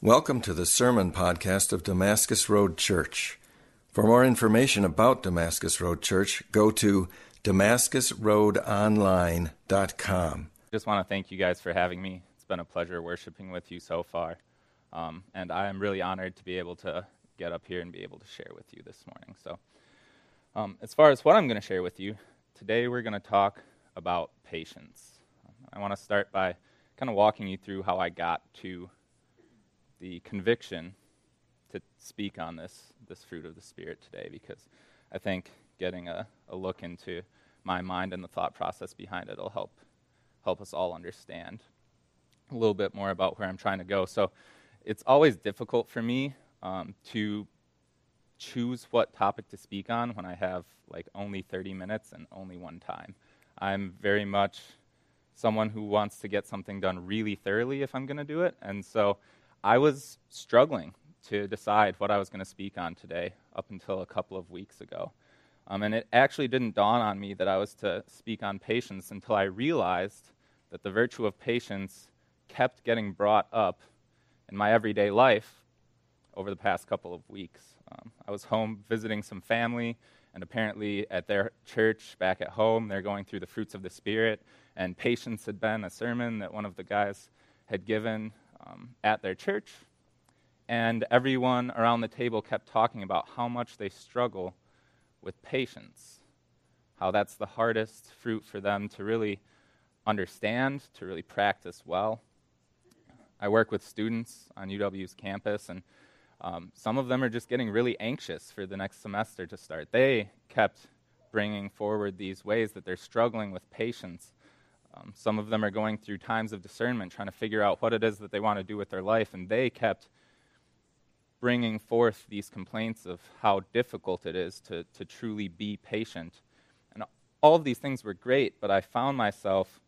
Welcome to the Sermon Podcast of Damascus Road Church. For more information about Damascus Road Church, go to damascusroadonline.com. Just want to thank you guys for having me. It's been a pleasure worshiping with you so far. Um, and I am really honored to be able to get up here and be able to share with you this morning. So, um, as far as what I'm going to share with you, today we're going to talk about patience. I want to start by kind of walking you through how I got to the conviction to speak on this, this fruit of the Spirit today because I think getting a, a look into my mind and the thought process behind it will help, help us all understand a little bit more about where I'm trying to go. So it's always difficult for me um, to choose what topic to speak on when I have like only 30 minutes and only one time. I'm very much someone who wants to get something done really thoroughly if I'm going to do it. And so I was struggling to decide what I was going to speak on today up until a couple of weeks ago. Um, and it actually didn't dawn on me that I was to speak on patience until I realized that the virtue of patience kept getting brought up in my everyday life over the past couple of weeks. Um, I was home visiting some family, and apparently at their church back at home, they're going through the fruits of the Spirit, and patience had been a sermon that one of the guys had given um, at their church, and everyone around the table kept talking about how much they struggle with patience, how that's the hardest fruit for them to really understand, to really practice well. I work with students on UW's campus, and um, some of them are just getting really anxious for the next semester to start. They kept bringing forward these ways that they're struggling with patience um, some of them are going through times of discernment, trying to figure out what it is that they want to do with their life, and they kept bringing forth these complaints of how difficult it is to, to truly be patient. And all of these things were great, but I found myself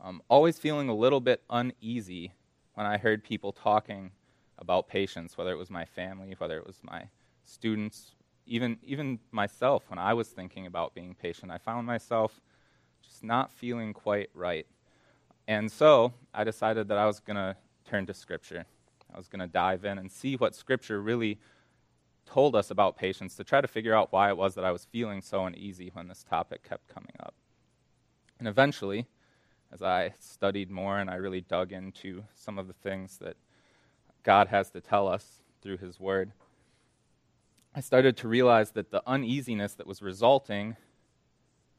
um, always feeling a little bit uneasy when I heard people talking about patience, whether it was my family, whether it was my students, even, even myself when I was thinking about being patient. I found myself just not feeling quite right. And so I decided that I was going to turn to Scripture. I was going to dive in and see what Scripture really told us about patience to try to figure out why it was that I was feeling so uneasy when this topic kept coming up. And eventually, as I studied more and I really dug into some of the things that God has to tell us through His Word, I started to realize that the uneasiness that was resulting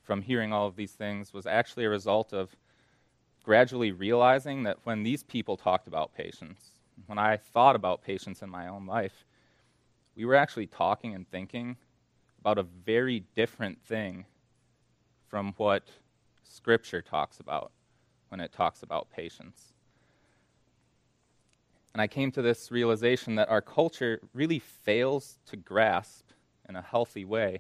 from hearing all of these things was actually a result of gradually realizing that when these people talked about patience, when I thought about patience in my own life, we were actually talking and thinking about a very different thing from what Scripture talks about when it talks about patience. And I came to this realization that our culture really fails to grasp in a healthy way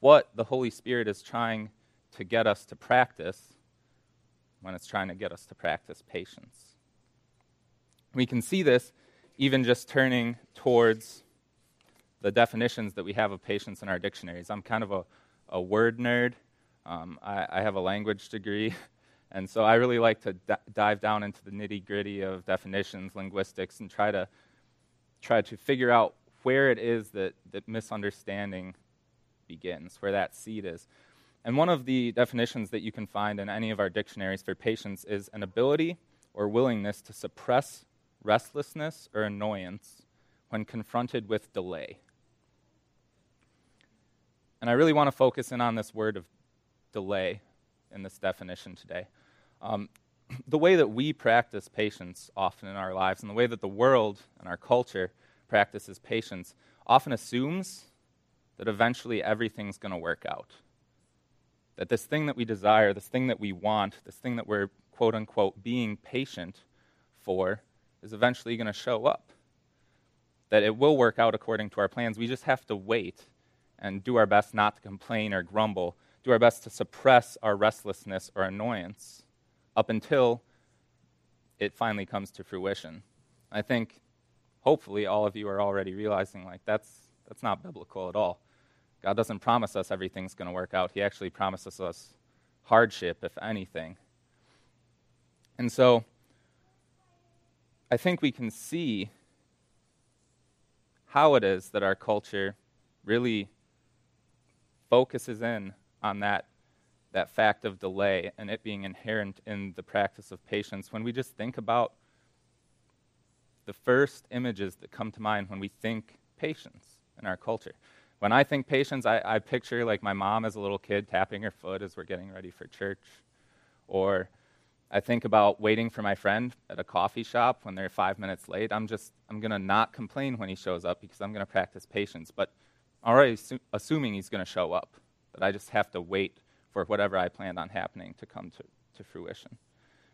what the Holy Spirit is trying to get us to practice when it's trying to get us to practice patience. We can see this even just turning towards the definitions that we have of patience in our dictionaries. I'm kind of a, a word nerd. Um, I, I, have a language degree, and so I really like to d- dive down into the nitty gritty of definitions, linguistics, and try to try to figure out where it is that, that misunderstanding begins, where that seed is. And one of the definitions that you can find in any of our dictionaries for patience is an ability or willingness to suppress restlessness or annoyance when confronted with delay. And I really want to focus in on this word of delay in this definition today. Um, the way that we practice patience often in our lives and the way that the world and our culture practices patience often assumes that eventually everything's going to work out that this thing that we desire, this thing that we want, this thing that we're quote unquote being patient for is eventually going to show up. That it will work out according to our plans. We just have to wait and do our best not to complain or grumble, do our best to suppress our restlessness or annoyance up until it finally comes to fruition. I think hopefully all of you are already realizing like that's that's not biblical at all. God doesn't promise us everything's going to work out. He actually promises us hardship, if anything. And so, I think we can see how it is that our culture really focuses in on that, that fact of delay and it being inherent in the practice of patience when we just think about the first images that come to mind when we think patience in our culture. When I think patience, I, I picture like my mom as a little kid tapping her foot as we're getting ready for church. Or I think about waiting for my friend at a coffee shop when they're five minutes late. I'm just, I'm going to not complain when he shows up because I'm going to practice patience. But already su- assuming he's going to show up, that I just have to wait for whatever I planned on happening to come to, to fruition.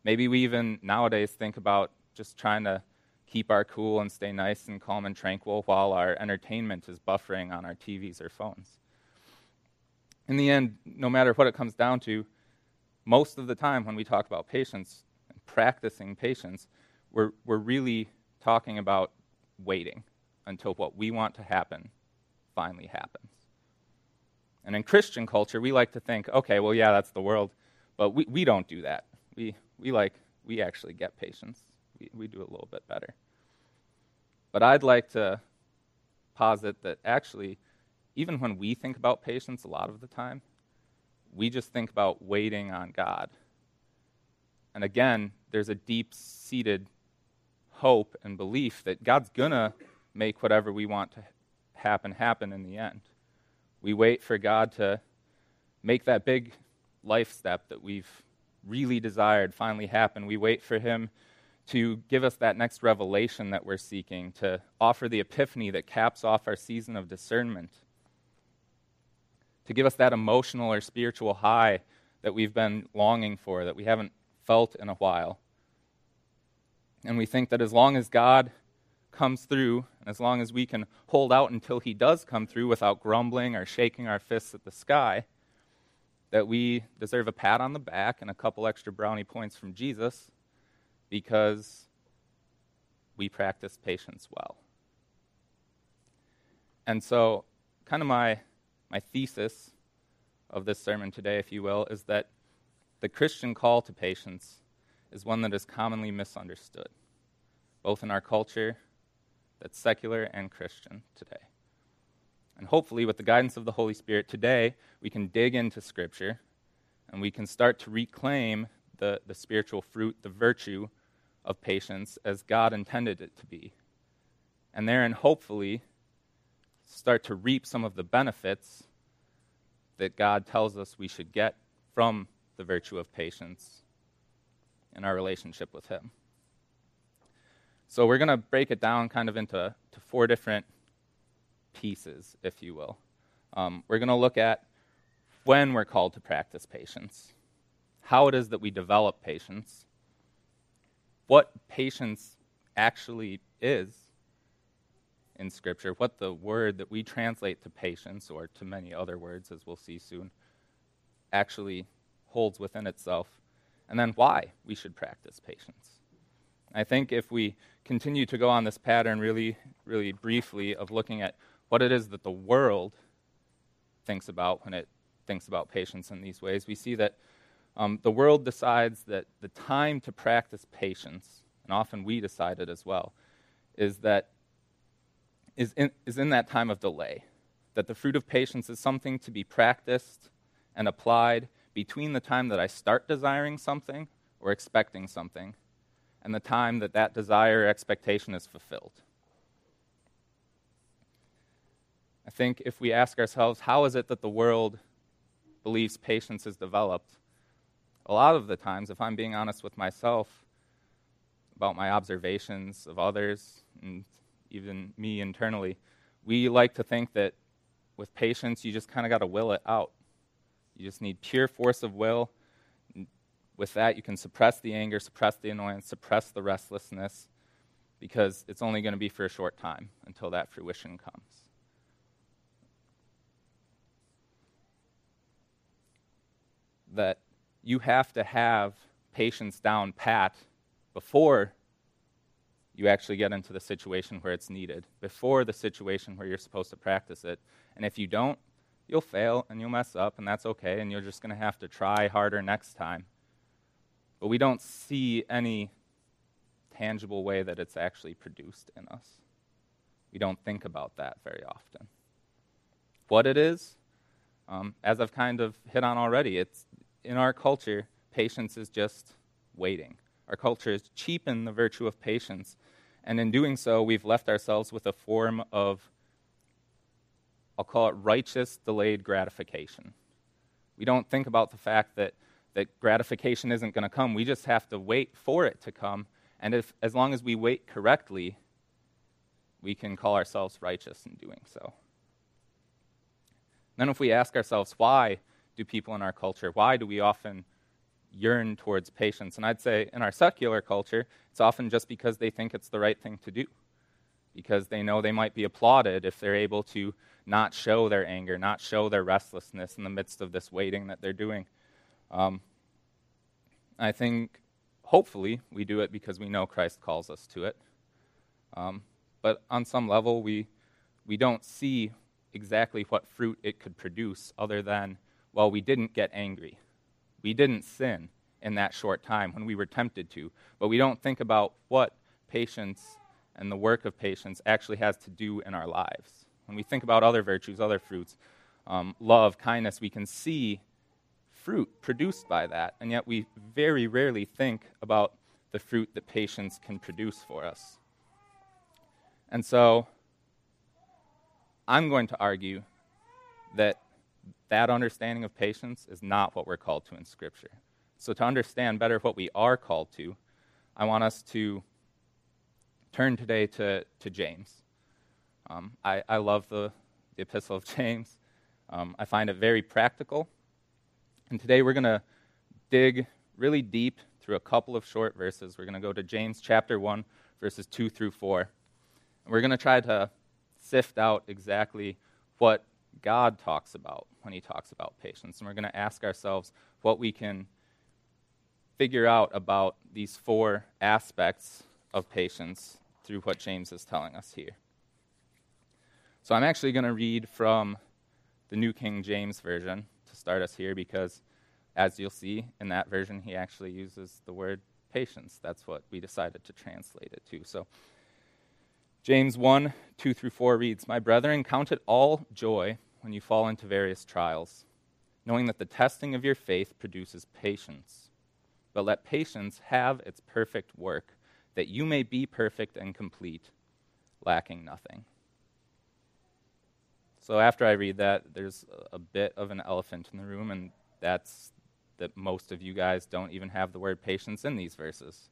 Maybe we even nowadays think about just trying to keep our cool and stay nice and calm and tranquil while our entertainment is buffering on our TVs or phones. In the end, no matter what it comes down to, most of the time when we talk about patience and practicing patience, we're, we're really talking about waiting until what we want to happen finally happens. And in Christian culture, we like to think, okay, well, yeah, that's the world, but we, we don't do that. We, we like, we actually get patience we, do a little bit better. But I'd like to posit that actually, even when we think about patience a lot of the time, we just think about waiting on God. And again, there's a deep seated hope and belief that God's going to make whatever we want to happen happen in the end. We wait for God to make that big life step that we've really desired finally happen. We wait for Him to give us that next revelation that we're seeking, to offer the epiphany that caps off our season of discernment, to give us that emotional or spiritual high that we've been longing for, that we haven't felt in a while. And we think that as long as God comes through, and as long as we can hold out until He does come through without grumbling or shaking our fists at the sky, that we deserve a pat on the back and a couple extra brownie points from Jesus because we practice patience well. And so, kind of my, my thesis of this sermon today, if you will, is that the Christian call to patience is one that is commonly misunderstood, both in our culture that's secular and Christian today. And hopefully, with the guidance of the Holy Spirit today, we can dig into Scripture and we can start to reclaim the, the spiritual fruit, the virtue of patience as God intended it to be. And therein, hopefully, start to reap some of the benefits that God tells us we should get from the virtue of patience in our relationship with Him. So, we're going to break it down kind of into to four different pieces, if you will. Um, we're going to look at when we're called to practice patience, how it is that we develop patience, what patience actually is in Scripture, what the word that we translate to patience, or to many other words, as we'll see soon, actually holds within itself, and then why we should practice patience. I think if we continue to go on this pattern really, really briefly of looking at what it is that the world thinks about when it thinks about patience in these ways, we see that um, the world decides that the time to practice patience, and often we decide it as well, is that is in, is in that time of delay. That the fruit of patience is something to be practiced and applied between the time that I start desiring something or expecting something and the time that that desire or expectation is fulfilled. I think if we ask ourselves, how is it that the world believes patience is developed? A lot of the times, if I'm being honest with myself about my observations of others and even me internally, we like to think that with patience, you just kind of got to will it out. You just need pure force of will. With that, you can suppress the anger, suppress the annoyance, suppress the restlessness, because it's only going to be for a short time until that fruition comes. That you have to have patience down pat before you actually get into the situation where it's needed, before the situation where you're supposed to practice it. And if you don't, you'll fail and you'll mess up, and that's okay, and you're just going to have to try harder next time. But we don't see any tangible way that it's actually produced in us. We don't think about that very often. What it is, um, as I've kind of hit on already, it's in our culture, patience is just waiting. Our culture has cheapened the virtue of patience, and in doing so, we've left ourselves with a form of, I'll call it righteous delayed gratification. We don't think about the fact that, that gratification isn't going to come. We just have to wait for it to come. And if, as long as we wait correctly, we can call ourselves righteous in doing so. Then, if we ask ourselves, why do people in our culture, why do we often yearn towards patience? And I'd say in our secular culture, it's often just because they think it's the right thing to do, because they know they might be applauded if they're able to not show their anger, not show their restlessness in the midst of this waiting that they're doing. Um, I think hopefully we do it because we know Christ calls us to it. Um, but on some level, we, we don't see exactly what fruit it could produce other than, well, we didn't get angry. We didn't sin in that short time when we were tempted to. But we don't think about what patience and the work of patience actually has to do in our lives. When we think about other virtues, other fruits, um, love, kindness, we can see fruit produced by that, and yet we very rarely think about the fruit that patience can produce for us. And so, I'm going to argue that that understanding of patience is not what we're called to in Scripture. So, to understand better what we are called to, I want us to turn today to, to James. Um, I, I love the, the Epistle of James. Um, I find it very practical. And today we're going to dig really deep through a couple of short verses. We're going to go to James chapter 1, verses 2 through 4. And we're going to try to sift out exactly what God talks about when he talks about patience. And we're going to ask ourselves what we can figure out about these four aspects of patience through what James is telling us here. So I'm actually going to read from the New King James Version to start us here because, as you'll see in that version, he actually uses the word patience. That's what we decided to translate it to. So James 1 2 through 4 reads, My brethren, count it all joy when you fall into various trials, knowing that the testing of your faith produces patience. But let patience have its perfect work, that you may be perfect and complete, lacking nothing. So after I read that, there's a bit of an elephant in the room, and that's that most of you guys don't even have the word patience in these verses.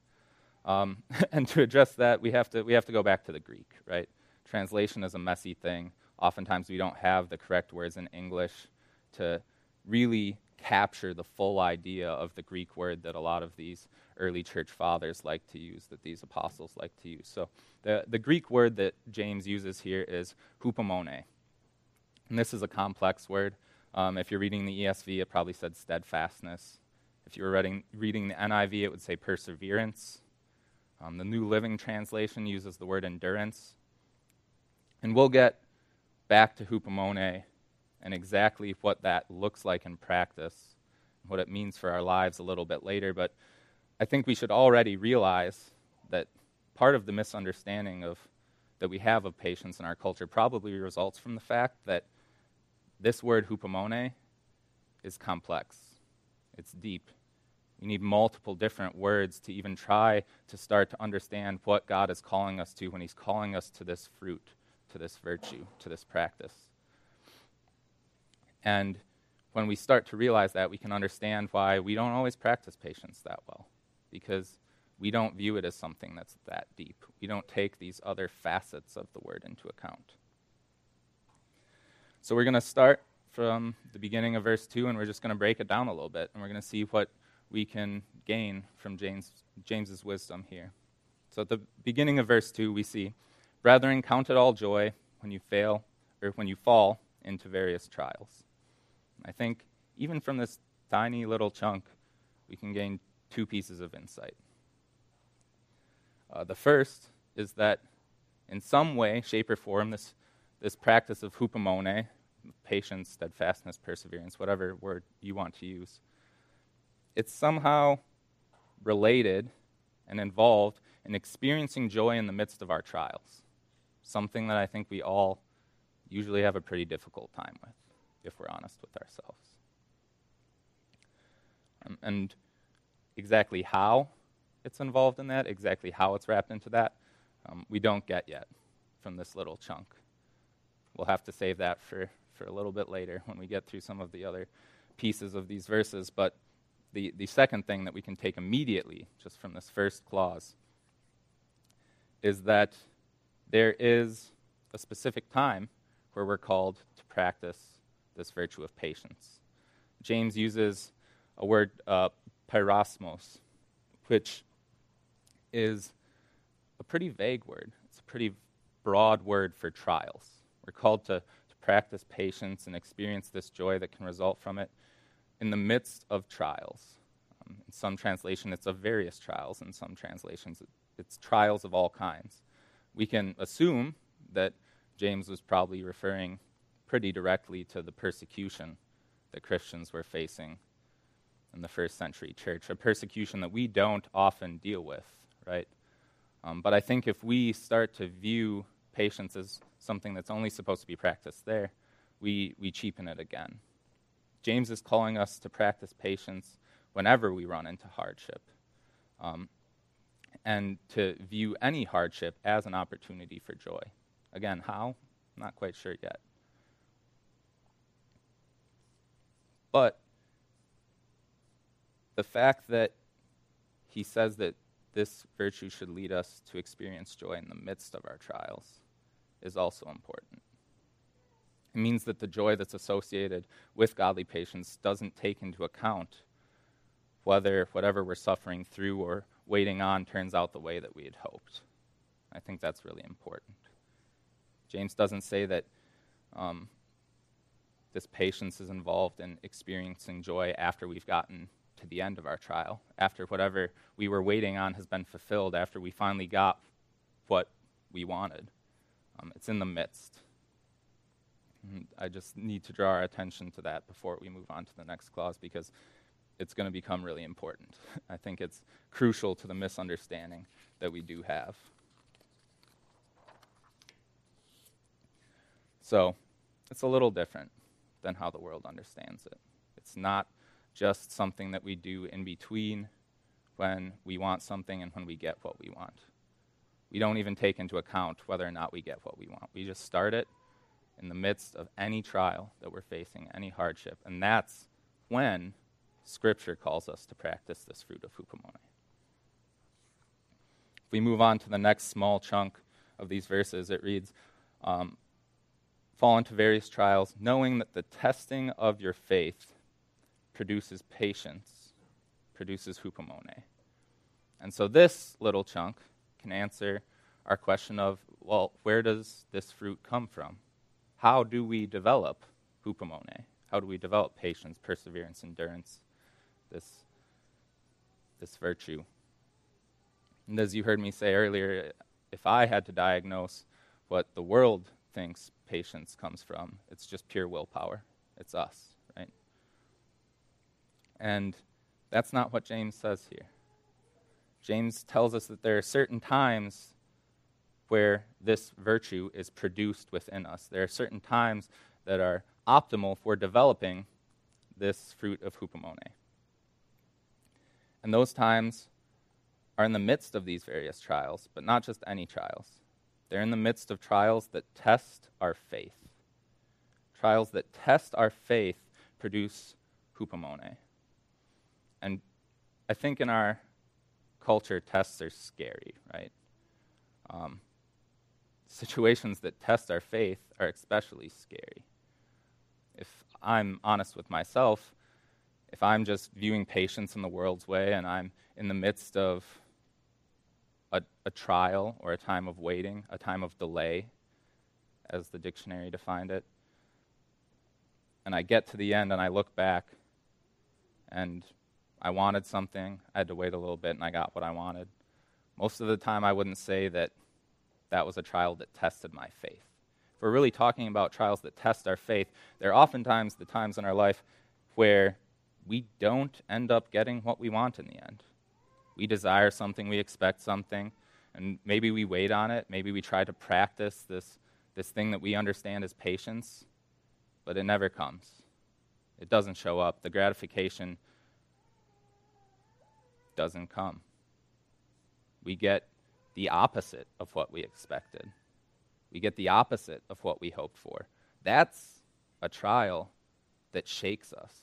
Um, and to address that, we have to, we have to go back to the Greek, right? Translation is a messy thing. Oftentimes, we don't have the correct words in English to really capture the full idea of the Greek word that a lot of these early church fathers like to use, that these apostles like to use. So, the, the Greek word that James uses here is hupomone. And this is a complex word. Um, if you're reading the ESV, it probably said steadfastness. If you were reading, reading the NIV, it would say perseverance. Um, the New Living Translation uses the word endurance. And we'll get back to hupomone and exactly what that looks like in practice, what it means for our lives a little bit later. But I think we should already realize that part of the misunderstanding of that we have of patience in our culture probably results from the fact that this word hupomone is complex. It's deep. We need multiple different words to even try to start to understand what God is calling us to when He's calling us to this fruit, to this virtue, to this practice. And when we start to realize that, we can understand why we don't always practice patience that well, because we don't view it as something that's that deep. We don't take these other facets of the word into account. So we're going to start from the beginning of verse 2, and we're just going to break it down a little bit, and we're going to see what we can gain from James, James's wisdom here. So at the beginning of verse 2, we see, Brethren, count it all joy when you fail, or when you fall into various trials. I think even from this tiny little chunk, we can gain two pieces of insight. Uh, the first is that in some way, shape, or form, this, this practice of hupomone, patience, steadfastness, perseverance, whatever word you want to use, it's somehow related and involved in experiencing joy in the midst of our trials, something that I think we all usually have a pretty difficult time with, if we're honest with ourselves. Um, and exactly how it's involved in that, exactly how it's wrapped into that, um, we don't get yet from this little chunk. We'll have to save that for, for a little bit later when we get through some of the other pieces of these verses. But the, the second thing that we can take immediately, just from this first clause, is that there is a specific time where we're called to practice this virtue of patience. James uses a word, uh, peirasmos, which is a pretty vague word. It's a pretty broad word for trials. We're called to, to practice patience and experience this joy that can result from it in the midst of trials. Um, in some translation, it's of various trials. In some translations, it's trials of all kinds. We can assume that James was probably referring pretty directly to the persecution that Christians were facing in the first century church, a persecution that we don't often deal with, right? Um, but I think if we start to view patience as something that's only supposed to be practiced there, we, we cheapen it again. James is calling us to practice patience whenever we run into hardship, um, and to view any hardship as an opportunity for joy. Again, how? Not quite sure yet. But the fact that he says that this virtue should lead us to experience joy in the midst of our trials is also important. It means that the joy that's associated with godly patience doesn't take into account whether whatever we're suffering through or waiting on turns out the way that we had hoped. I think that's really important. James doesn't say that um, this patience is involved in experiencing joy after we've gotten to the end of our trial, after whatever we were waiting on has been fulfilled, after we finally got what we wanted. Um, it's in the midst. I just need to draw our attention to that before we move on to the next clause because it's going to become really important. I think it's crucial to the misunderstanding that we do have. So, it's a little different than how the world understands it. It's not just something that we do in between when we want something and when we get what we want. We don't even take into account whether or not we get what we want. We just start it in the midst of any trial that we're facing, any hardship. And that's when Scripture calls us to practice this fruit of hupomone. If we move on to the next small chunk of these verses, it reads, um, Fall into various trials, knowing that the testing of your faith produces patience, produces hupomone. And so this little chunk can answer our question of, well, where does this fruit come from? How do we develop hupomone? How do we develop patience, perseverance, endurance, this, this virtue? And as you heard me say earlier, if I had to diagnose what the world thinks patience comes from, it's just pure willpower. It's us. Right? And that's not what James says here. James tells us that there are certain times where this virtue is produced within us. There are certain times that are optimal for developing this fruit of hupomone. And those times are in the midst of these various trials, but not just any trials. They're in the midst of trials that test our faith. Trials that test our faith produce hupomone. And I think in our culture, tests are scary, right? Um, situations that test our faith are especially scary. If I'm honest with myself, if I'm just viewing patience in the world's way and I'm in the midst of a, a, trial or a time of waiting, a time of delay, as the dictionary defined it, and I get to the end and I look back and I wanted something, I had to wait a little bit, and I got what I wanted. Most of the time, I wouldn't say that that was a trial that tested my faith. If we're really talking about trials that test our faith, there are oftentimes the times in our life where we don't end up getting what we want in the end. We desire something, we expect something, and maybe we wait on it. Maybe we try to practice this, this thing that we understand as patience, but it never comes. It doesn't show up. The gratification doesn't come. We get the opposite of what we expected. We get the opposite of what we hoped for. That's a trial that shakes us,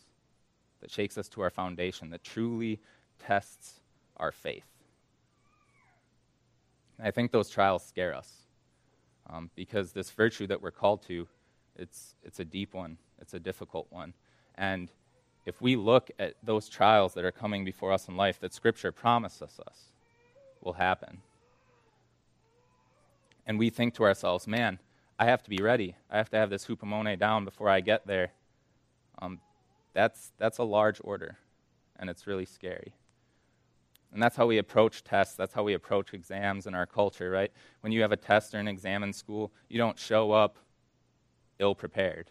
that shakes us to our foundation, that truly tests our faith. I think those trials scare us um, because this virtue that we're called to, it's, it's a deep one, it's a difficult one. And if we look at those trials that are coming before us in life that Scripture promises us will happen, and we think to ourselves, man, I have to be ready. I have to have this hupomone down before I get there. Um, that's, that's a large order, and it's really scary. And that's how we approach tests. That's how we approach exams in our culture, right? When you have a test or an exam in school, you don't show up ill prepared.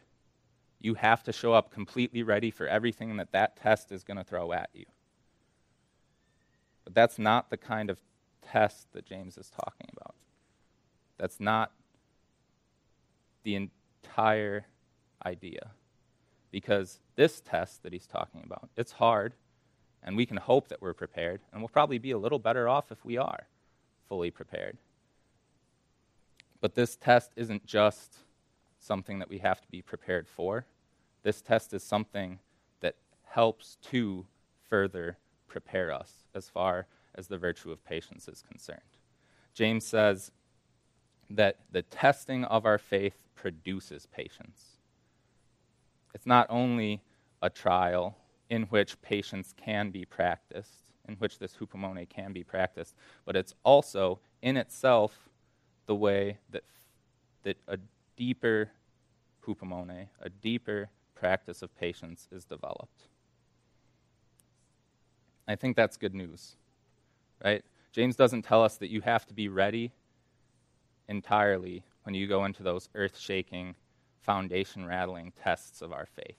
You have to show up completely ready for everything that that test is going to throw at you. But that's not the kind of test that James is talking about. That's not the entire idea. Because this test that he's talking about, it's hard and we can hope that we're prepared, and we'll probably be a little better off if we are fully prepared. But this test isn't just something that we have to be prepared for. This test is something that helps to further prepare us as far as the virtue of patience is concerned. James says that the testing of our faith produces patience. It's not only a trial in which patience can be practiced, in which this hupomone can be practiced, but it's also in itself the way that, that a deeper hupomone, a deeper practice of patience is developed. I think that's good news, right? James doesn't tell us that you have to be ready entirely when you go into those earth shaking, foundation rattling tests of our faith.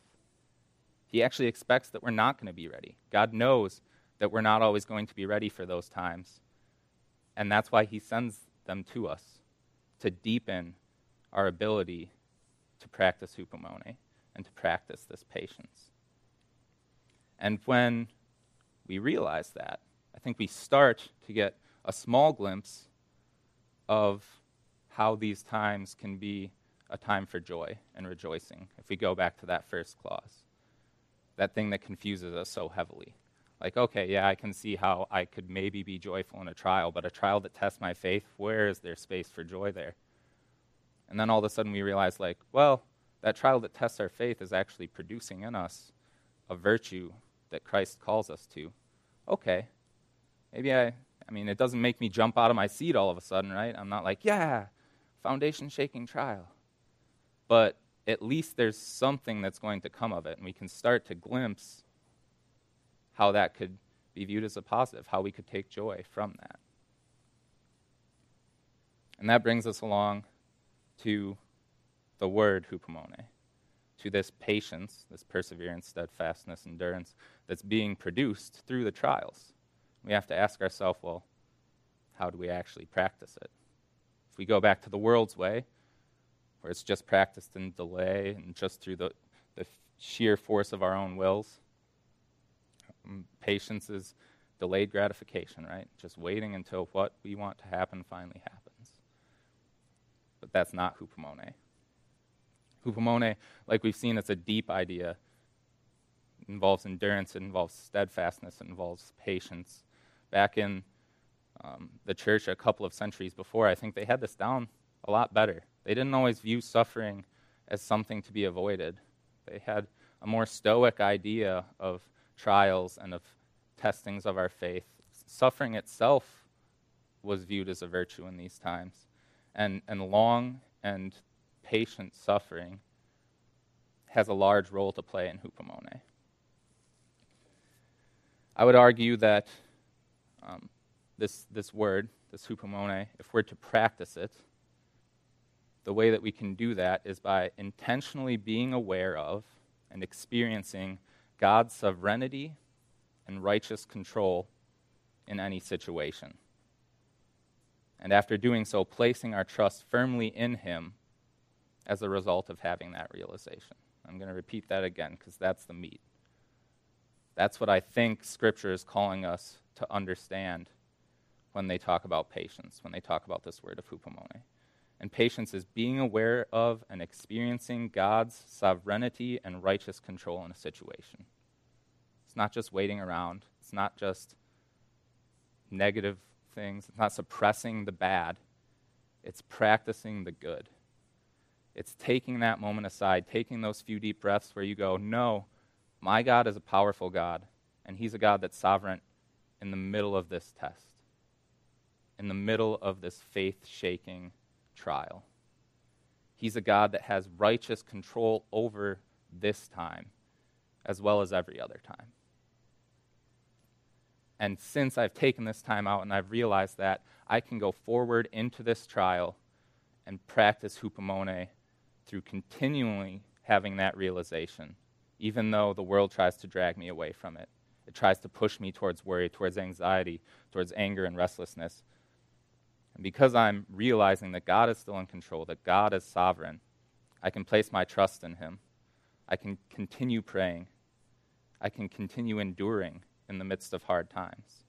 He actually expects that we're not going to be ready. God knows that we're not always going to be ready for those times. And that's why He sends them to us to deepen our ability to practice hupomone and to practice this patience. And when we realize that, I think we start to get a small glimpse of how these times can be a time for joy and rejoicing if we go back to that first clause that thing that confuses us so heavily. Like, okay, yeah, I can see how I could maybe be joyful in a trial, but a trial that tests my faith, where is there space for joy there? And then all of a sudden we realize, like, well, that trial that tests our faith is actually producing in us a virtue that Christ calls us to. Okay, maybe I, I mean, it doesn't make me jump out of my seat all of a sudden, right? I'm not like, yeah, foundation shaking trial. But at least there's something that's going to come of it, and we can start to glimpse how that could be viewed as a positive, how we could take joy from that. And that brings us along to the word hupomone, to this patience, this perseverance, steadfastness, endurance that's being produced through the trials. We have to ask ourselves, well, how do we actually practice it? If we go back to the world's way, where it's just practiced in delay and just through the, the sheer force of our own wills. Um, patience is delayed gratification, right? Just waiting until what we want to happen finally happens. But that's not hupomone. Hupomone, like we've seen, it's a deep idea. It involves endurance, it involves steadfastness, it involves patience. Back in um, the church a couple of centuries before, I think they had this down a lot better. They didn't always view suffering as something to be avoided. They had a more stoic idea of trials and of testings of our faith. Suffering itself was viewed as a virtue in these times. And, and long and patient suffering has a large role to play in hupomone. I would argue that um, this, this word, this hupomone, if we're to practice it, the way that we can do that is by intentionally being aware of and experiencing God's sovereignty and righteous control in any situation. And after doing so, placing our trust firmly in Him as a result of having that realization. I'm going to repeat that again because that's the meat. That's what I think Scripture is calling us to understand when they talk about patience, when they talk about this word of hupomone. And patience is being aware of and experiencing God's sovereignty and righteous control in a situation. It's not just waiting around, it's not just negative things, it's not suppressing the bad, it's practicing the good. It's taking that moment aside, taking those few deep breaths where you go, No, my God is a powerful God, and He's a God that's sovereign in the middle of this test, in the middle of this faith shaking trial. He's a God that has righteous control over this time as well as every other time. And since I've taken this time out and I've realized that, I can go forward into this trial and practice hupomone through continually having that realization, even though the world tries to drag me away from it. It tries to push me towards worry, towards anxiety, towards anger and restlessness. And because I'm realizing that God is still in control, that God is sovereign, I can place my trust in Him. I can continue praying. I can continue enduring in the midst of hard times.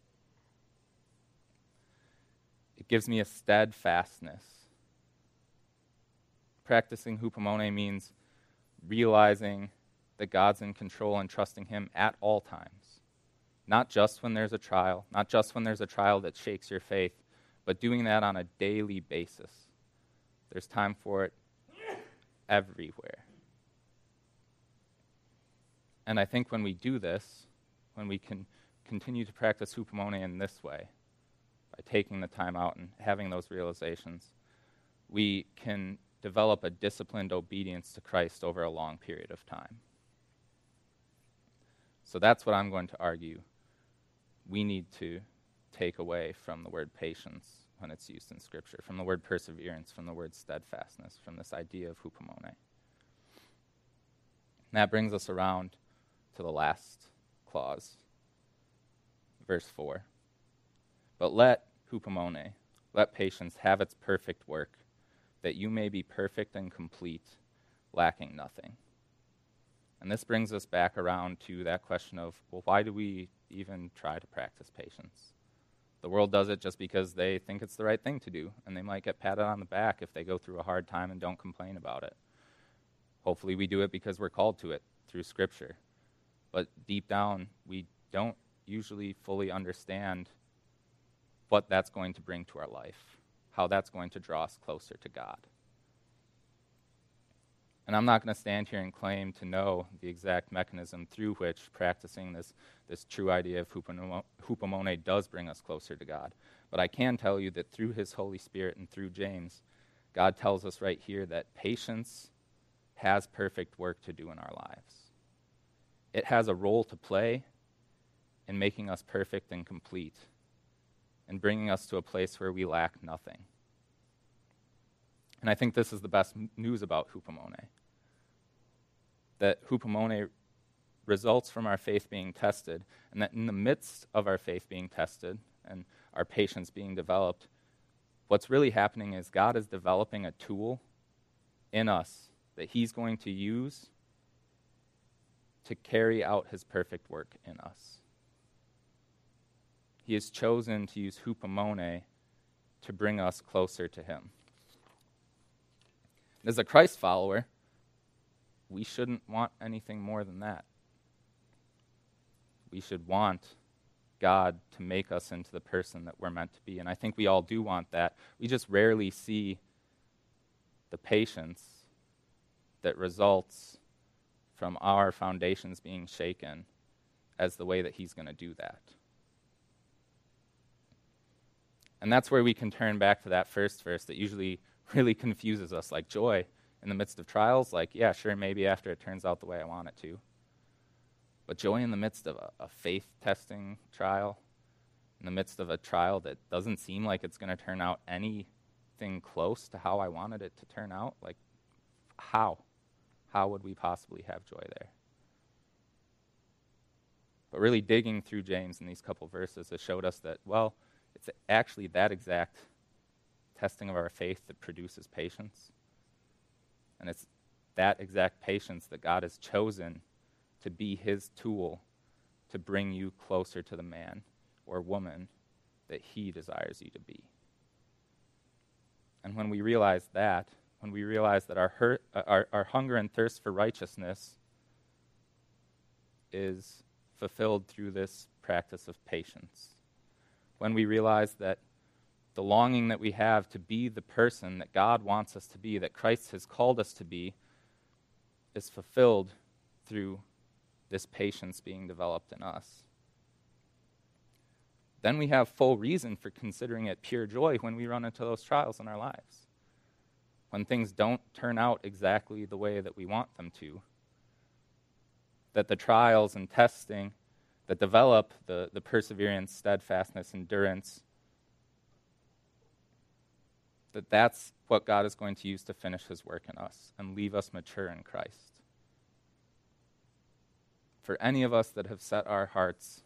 It gives me a steadfastness. Practicing hupomone means realizing that God's in control and trusting Him at all times. Not just when there's a trial, not just when there's a trial that shakes your faith, but doing that on a daily basis. There's time for it everywhere. And I think when we do this, when we can continue to practice hupomone in this way, by taking the time out and having those realizations, we can develop a disciplined obedience to Christ over a long period of time. So that's what I'm going to argue we need to take away from the word patience when it's used in Scripture, from the word perseverance, from the word steadfastness, from this idea of hupomone. And that brings us around to the last clause, verse 4. But let hupomone, let patience have its perfect work, that you may be perfect and complete, lacking nothing. And this brings us back around to that question of, well, why do we even try to practice patience? The world does it just because they think it's the right thing to do, and they might get patted on the back if they go through a hard time and don't complain about it. Hopefully, we do it because we're called to it through Scripture. But deep down, we don't usually fully understand what that's going to bring to our life, how that's going to draw us closer to God. And I'm not going to stand here and claim to know the exact mechanism through which practicing this, this true idea of hupomone does bring us closer to God. But I can tell you that through His Holy Spirit and through James, God tells us right here that patience has perfect work to do in our lives. It has a role to play in making us perfect and complete and bringing us to a place where we lack nothing. And I think this is the best news about hupomone that hupomone results from our faith being tested, and that in the midst of our faith being tested and our patience being developed, what's really happening is God is developing a tool in us that He's going to use to carry out His perfect work in us. He has chosen to use hupomone to bring us closer to Him. As a Christ follower, we shouldn't want anything more than that. We should want God to make us into the person that we're meant to be. And I think we all do want that. We just rarely see the patience that results from our foundations being shaken as the way that He's going to do that. And that's where we can turn back to that first verse that usually really confuses us like joy in the midst of trials, like, yeah, sure, maybe after it turns out the way I want it to. But joy in the midst of a, a faith testing trial, in the midst of a trial that doesn't seem like it's going to turn out anything close to how I wanted it to turn out, like, how? How would we possibly have joy there? But really digging through James in these couple verses has showed us that, well, it's actually that exact testing of our faith that produces patience. And it's that exact patience that God has chosen to be his tool to bring you closer to the man or woman that he desires you to be. And when we realize that, when we realize that our, hurt, uh, our, our hunger and thirst for righteousness is fulfilled through this practice of patience, when we realize that the longing that we have to be the person that God wants us to be, that Christ has called us to be, is fulfilled through this patience being developed in us. Then we have full reason for considering it pure joy when we run into those trials in our lives. When things don't turn out exactly the way that we want them to. That the trials and testing that develop the, the perseverance, steadfastness, endurance, that that's what God is going to use to finish his work in us and leave us mature in Christ. For any of us that have set our hearts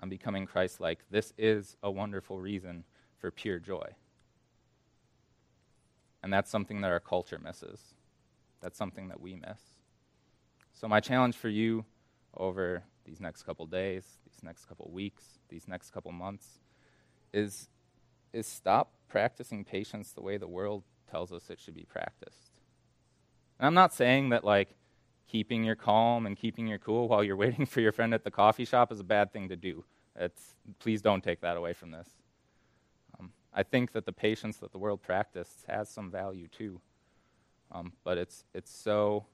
on becoming Christ like, this is a wonderful reason for pure joy. And that's something that our culture misses. That's something that we miss. So, my challenge for you over these next couple days, these next couple weeks, these next couple months is, is stop practicing patience the way the world tells us it should be practiced. And I'm not saying that, like, keeping your calm and keeping your cool while you're waiting for your friend at the coffee shop is a bad thing to do. It's, please don't take that away from this. Um, I think that the patience that the world practices has some value too, um, but it's, it's so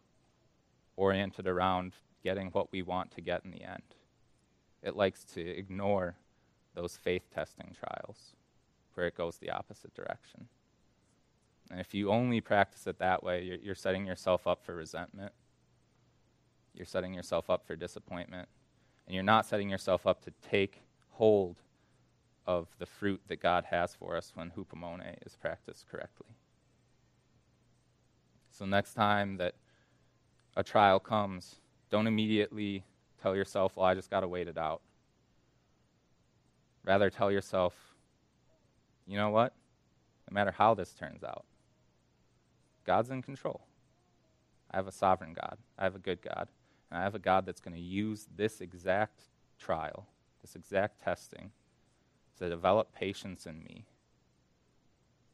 oriented around getting what we want to get in the end. It likes to ignore those faith testing trials where it goes the opposite direction. And if you only practice it that way, you're, you're setting yourself up for resentment. You're setting yourself up for disappointment. And you're not setting yourself up to take hold of the fruit that God has for us when hupomone is practiced correctly. So, next time that a trial comes, don't immediately tell yourself, well, I just got to wait it out. Rather, tell yourself, you know what? No matter how this turns out, God's in control. I have a sovereign God. I have a good God. And I have a God that's going to use this exact trial, this exact testing, to develop patience in me,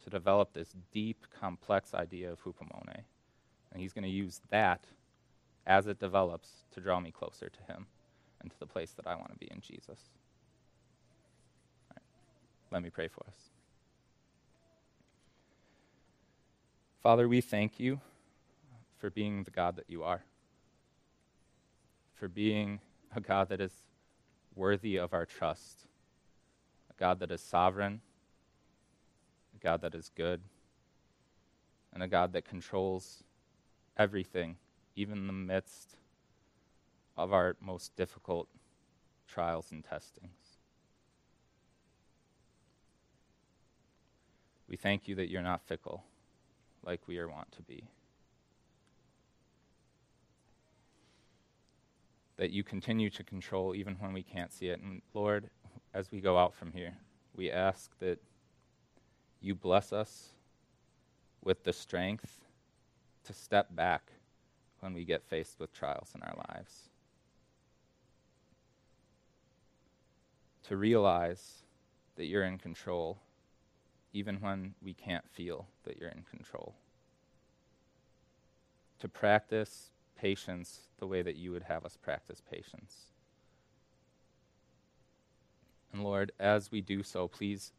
to develop this deep, complex idea of hupomone. And He's going to use that as it develops to draw me closer to Him and to the place that I want to be in Jesus. Let me pray for us. Father, we thank you for being the God that you are, for being a God that is worthy of our trust, a God that is sovereign, a God that is good, and a God that controls everything even in the midst of our most difficult trials and testings. We thank you that you're not fickle like we are wont to be. That you continue to control even when we can't see it. And Lord, as we go out from here, we ask that you bless us with the strength to step back when we get faced with trials in our lives. To realize that you're in control, even when we can't feel that you're in control. To practice patience the way that you would have us practice patience. And Lord, as we do so, please,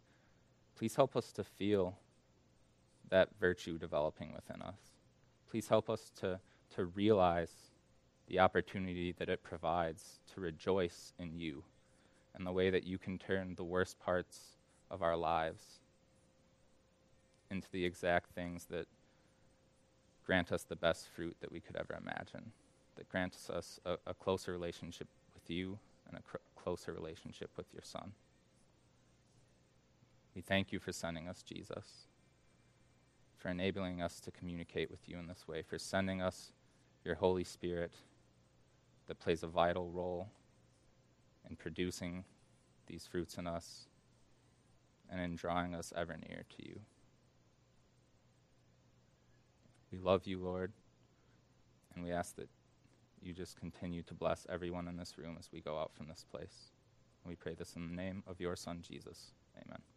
please help us to feel that virtue developing within us. Please help us to to realize the opportunity that it provides to rejoice in you and the way that you can turn the worst parts of our lives into the exact things that grant us the best fruit that we could ever imagine, that grants us a, a closer relationship with you and a cr- closer relationship with your Son. We thank you for sending us Jesus, for enabling us to communicate with you in this way, for sending us your Holy Spirit that plays a vital role in producing these fruits in us and in drawing us ever nearer to you. We love you, Lord, and we ask that you just continue to bless everyone in this room as we go out from this place. We pray this in the name of your Son, Jesus. Amen.